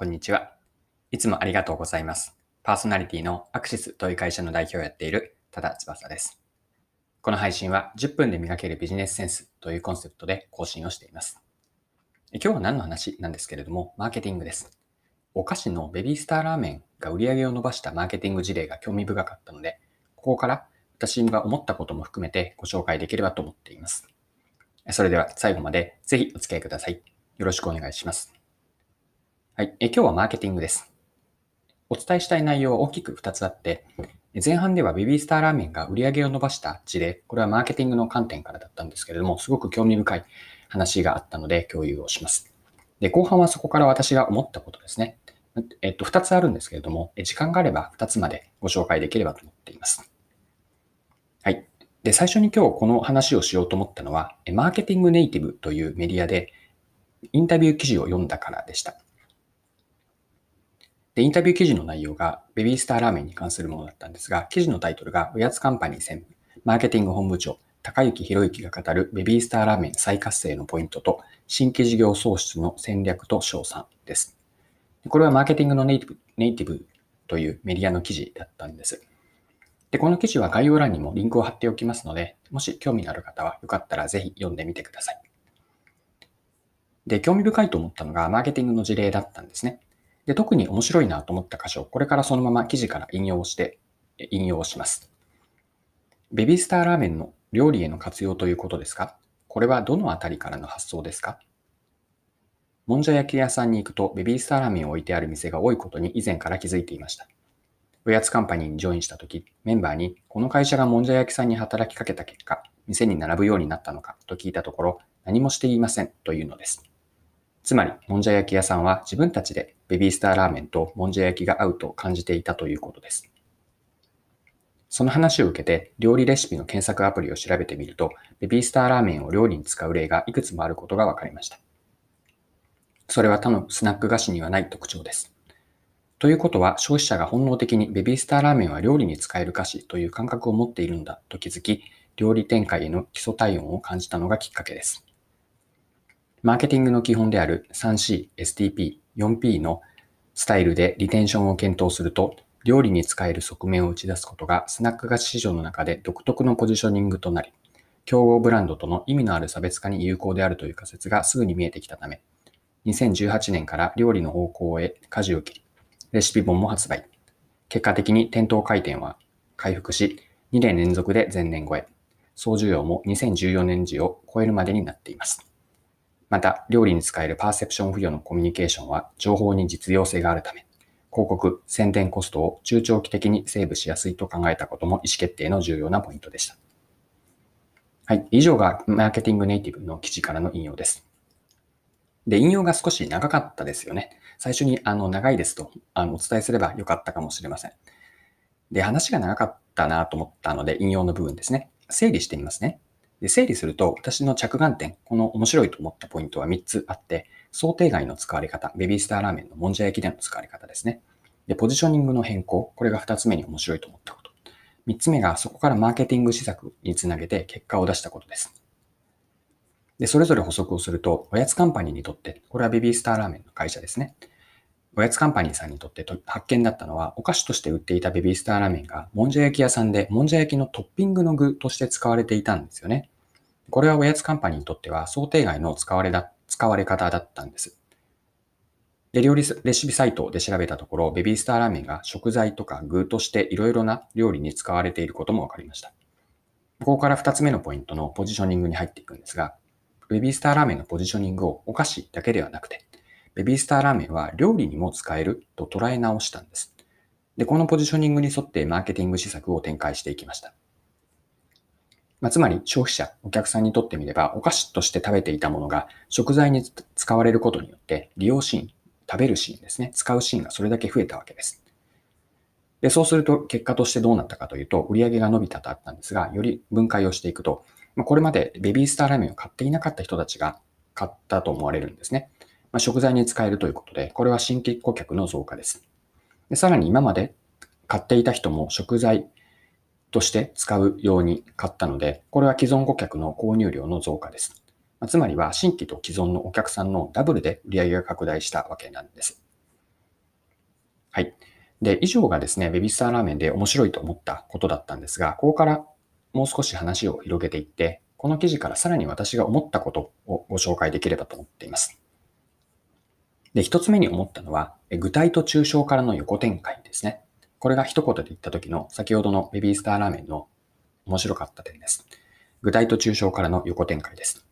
こんにちは。いつもありがとうございます。パーソナリティのアクシスという会社の代表をやっている多田翼です。この配信は10分で磨けるビジネスセンスというコンセプトで更新をしています。今日は何の話なんですけれども、マーケティングです。お菓子のベビースターラーメンが売り上げを伸ばしたマーケティング事例が興味深かったので、ここから私が思ったことも含めてご紹介できればと思っています。それでは最後までぜひお付き合いください。よろしくお願いします。はい。え今日はマーケティングです。お伝えしたい内容は大きく2つあって、前半ではベビースターラーメンが売り上げを伸ばした事例、これはマーケティングの観点からだったんですけれども、すごく興味深い話があったので共有をします。で、後半はそこから私が思ったことですね。えっと、2つあるんですけれども、時間があれば2つまでご紹介できればと思っています。はい。で、最初に今日この話をしようと思ったのは、マーケティングネイティブというメディアでインタビュー記事を読んだからでした。で、インタビュー記事の内容がベビースターラーメンに関するものだったんですが、記事のタイトルがおやつカンパニー専務、マーケティング本部長、高幸博之が語るベビースターラーメン再活性のポイントと新規事業創出の戦略と賞賛です。これはマーケティングのネイティブネイティブというメディアの記事だったんです。で、この記事は概要欄にもリンクを貼っておきますので、もし興味のある方はよかったらぜひ読んでみてください。で、興味深いと思ったのがマーケティングの事例だったんですね。で、特に面白いなと思った箇所、これからそのまま記事から引用して、引用します。ベビースターラーメンの料理への活用ということですか？これはどのあたりからの発想ですか？もんじゃ焼き屋さんに行くとベビースターラーメンを置いてある店が多いことに以前から気づいていました。おやつカンパニーにジョインした時、メンバーにこの会社がもんじゃ焼きさんに働きかけた結果、店に並ぶようになったのかと聞いたところ、何もしていませんというのです。つまり、もんじゃ焼き屋さんは自分たちでベビースターラーメンともんじゃ焼きが合うと感じていたということです。その話を受けて、料理レシピの検索アプリを調べてみると、ベビースターラーメンを料理に使う例がいくつもあることが分かりました。それは他のスナック菓子にはない特徴です。ということは、消費者が本能的にベビースターラーメンは料理に使える菓子という感覚を持っているんだと気づき、料理展開への基礎体温を感じたのがきっかけです。マーケティングの基本である 3C、STP、4P のスタイルでリテンションを検討すると、料理に使える側面を打ち出すことがスナック菓子市場の中で独特のポジショニングとなり、競合ブランドとの意味のある差別化に有効であるという仮説がすぐに見えてきたため、2018年から料理の方向へ舵を切り、レシピ本も発売。結果的に店頭回転は回復し、2年連続で前年超え、総需要も2014年時を超えるまでになっています。また、料理に使えるパーセプション付与のコミュニケーションは情報に実用性があるため、広告、宣伝コストを中長期的にセーブしやすいと考えたことも意思決定の重要なポイントでした。はい。以上がマーケティングネイティブの記事からの引用です。で、引用が少し長かったですよね。最初にあの長いですとあのお伝えすればよかったかもしれません。で、話が長かったなと思ったので、引用の部分ですね。整理してみますね。で、整理すると、私の着眼点、この面白いと思ったポイントは3つあって、想定外の使われ方、ベビースターラーメンのもんじゃ焼きでの使われ方ですね。で、ポジショニングの変更、これが2つ目に面白いと思ったこと。3つ目が、そこからマーケティング施策につなげて結果を出したことです。で、それぞれ補足をすると、おやつカンパニーにとって、これはベビースターラーメンの会社ですね。おやつカンパニーさんにとって発見だったのは、お菓子として売っていたベビースターラーメンが、もんじゃ焼き屋さんで、もんじゃ焼きのトッピングの具として使われていたんですよね。これはおやつカンパニーにとっては想定外の使われだ使われ方だったんです。で、料理レシピサイトで調べたところ、ベビースターラーメンが食材とか具としていろいろな料理に使われていることも分かりました。ここから2つ目のポイントのポジショニングに入っていくんですが、ベビースターラーメンのポジショニングをお菓子だけではなくて、ベビースターラーメンは料理にも使えると捉え直したんです。で、このポジショニングに沿ってマーケティング施策を展開していきました。まあ、つまり消費者、お客さんにとってみれば、お菓子として食べていたものが食材に使われることによって、利用シーン、食べるシーンですね、使うシーンがそれだけ増えたわけです。で、そうすると結果としてどうなったかというと、売り上げが伸びたとあったんですが、より分解をしていくと、まあ、これまでベビースターラーメンを買っていなかった人たちが買ったと思われるんですね。ま、食材に使えるということで、これは新規顧客の増加です。でさらに今まで買っていた人も食材として使うように買ったので、これは既存顧客の購入量の増加です。まつまりは新規と既存のお客さんのダブルで売上が拡大したわけなんです。はい。で、以上がですね、ベビースターラーメンで面白いと思ったことだったんですが、ここからもう少し話を広げていって、この記事からさらに私が思ったことをご紹介できればと思っています。で、一つ目に思ったのは、具体と抽象からの横展開ですね。これが一言で言った時の先ほどのベビースターラーメンの面白かった点です。具体と抽象からの横展開です。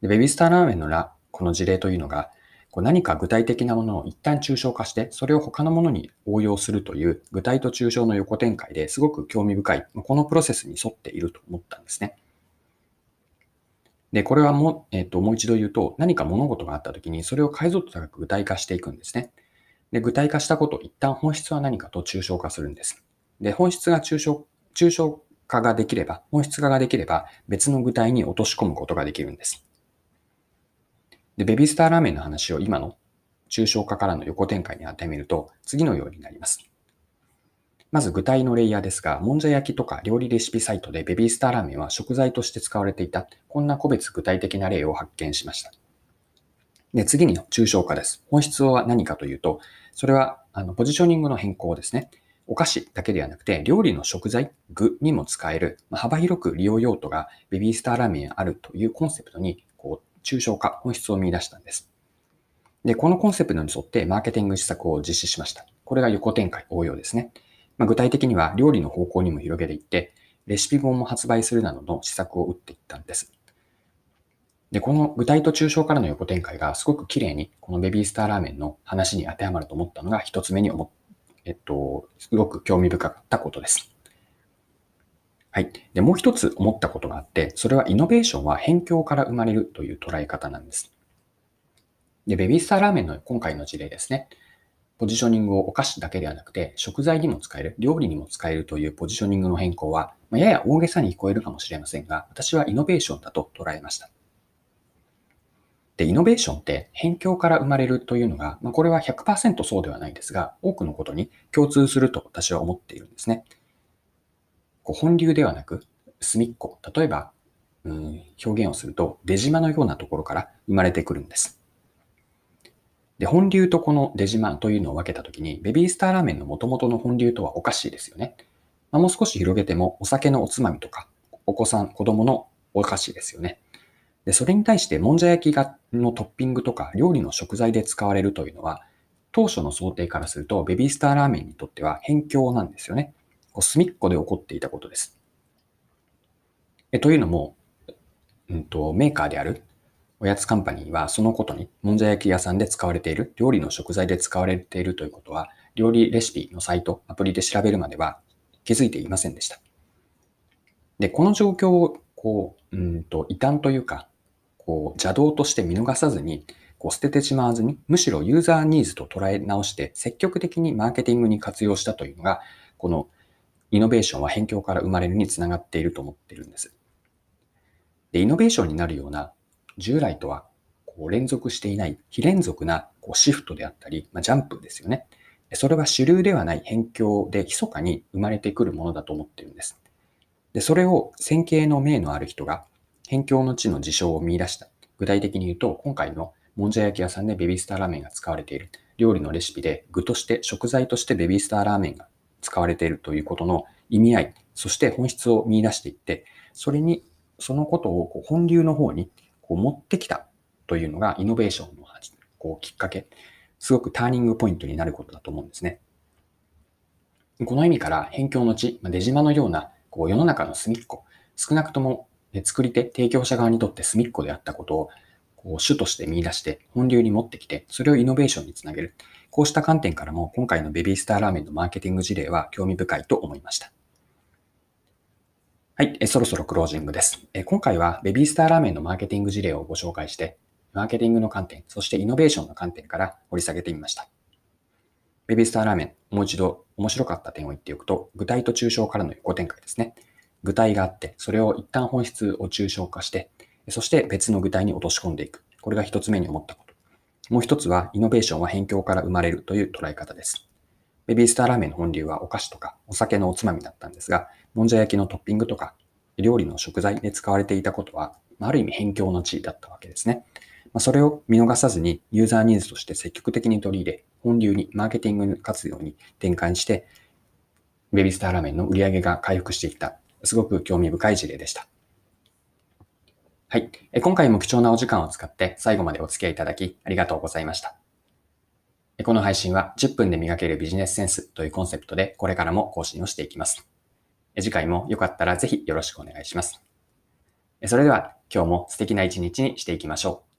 でベビースターラーメンのらこの事例というのが、こう何か具体的なものを一旦抽象化して、それを他のものに応用するという具体と抽象の横展開ですごく興味深い、このプロセスに沿っていると思ったんですね。で、これはも,、えっ、ともう一度言うと、何か物事があったときに、それを解像度高く具体化していくんですね。で、具体化したこと、一旦本質は何かと抽象化するんです。で、本質が抽象、抽象化ができれば、本質化ができれば、別の具体に落とし込むことができるんです。で、ベビースターラーメンの話を今の抽象化からの横展開に当てはめると、次のようになります。まず具体のレイヤーですが、もんじゃ焼きとか料理レシピサイトでベビースターラーメンは食材として使われていた、こんな個別具体的な例を発見しました。で、次に抽象化です。本質は何かというと、それはあのポジショニングの変更ですね。お菓子だけではなくて、料理の食材、具にも使える、まあ、幅広く利用用途がベビースターラーメンあるというコンセプトに、こう、抽象化、本質を見出したんです。で、このコンセプトに沿ってマーケティング施策を実施しました。これが横展開、応用ですね。まあ、具体的には料理の方向にも広げていって、レシピ本も発売するなどの施策を打っていったんです。で、この具体と抽象からの横展開がすごく綺麗にこのベビースターラーメンの話に当てはまると思ったのが一つ目に思っえっと、すごく興味深かったことです。はい。で、もう一つ思ったことがあって、それはイノベーションは辺境から生まれるという捉え方なんです。で、ベビースターラーメンの今回の事例ですね。ポジショニングをお菓子だけではなくて、食材にも使える、料理にも使えるというポジショニングの変更は、まやや大げさに聞こえるかもしれませんが、私はイノベーションだと捉えました。で、イノベーションって辺境から生まれるというのが、まあ、これは100%そうではないですが、多くのことに共通すると私は思っているんですね。こう本流ではなく、隅っこ、例えば、うん、表現をすると、出島のようなところから生まれてくるんです。で、本流とこの出島というのを分けたときに、ベビースターラーメンの元々の本流とはおかしいですよね。まあ、もう少し広げても、お酒のおつまみとか、お子さん、子供のお菓子ですよね。で、それに対して、もんじゃ焼きがのトッピングとか、料理の食材で使われるというのは、当初の想定からすると、ベビースターラーメンにとっては辺境なんですよね。こう隅っこで起こっていたことです。えというのも、うんと、メーカーであるおやつカンパニーはそのことに、もんじゃ焼き屋さんで使われている、料理の食材で使われているということは、料理レシピのサイト、アプリで調べるまでは気づいていませんでした。で、この状況を、こう、うんと、異端というか、こう、邪道として見逃さずに、こう捨ててしまわずに、むしろユーザーニーズと捉え直して、積極的にマーケティングに活用したというのが、このイノベーションは辺境から生まれるにつながっていると思っているんです。で、イノベーションになるような従来とはこう連続していない非連続なこうシフトであったり、まあ、ジャンプですよね。それは主流ではない辺境で密かに生まれてくるものだと思っているんです。で、それを線形の命のある人が辺境の地の事象を見出した。具体的に言うと、今回のもんじゃ焼き屋さんでベビースターラーメンが使われている料理のレシピで具として食材としてベビースターラーメンが使われているということの意味合い、そして本質を見出していって、それに、そのことをこう本流の方にこう持ってきたというのがイノベーションのこうきっかけ、すごくターニングポイントになることだと思うんですね。この意味から辺境の地、出島のようなこう世の中の隅っこ、少なくとも作り手、提供者側にとって隅っこであったことをこう主として見出して本流に持ってきて、それをイノベーションにつなげる。こうした観点からも今回のベビースターラーメンのマーケティング事例は興味深いと思いました。はい、えそろそろクロージングです。え今回はベビースターラーメンのマーケティング事例をご紹介して、マーケティングの観点、そしてイノベーションの観点から掘り下げてみました。ベビースターラーメン、もう一度面白かった点を言っておくと、具体と抽象からの横展開ですね。具体があって、それを一旦本質を抽象化して、そして別の具体に落とし込んでいく。これが一つ目に思ったこと。もう一つは、イノベーションは辺境から生まれるという捉え方です。ベビースターラーメンの本流はお菓子とかお酒のおつまみだったんですが、もんじゃ焼きのトッピングとか料理の食材で使われていたことは、ある意味辺境の地だったわけですね。まそれを見逃さずにユーザーニーズとして積極的に取り入れ、本流にマーケティング活動に転換して、ベビースターラーメンの売り上げが回復していった、すごく興味深い事例でした。はい。今回も貴重なお時間を使って最後までお付き合いいただきありがとうございました。この配信は10分で磨けるビジネスセンスというコンセプトでこれからも更新をしていきます。次回もよかったらぜひよろしくお願いします。それでは今日も素敵な一日にしていきましょう。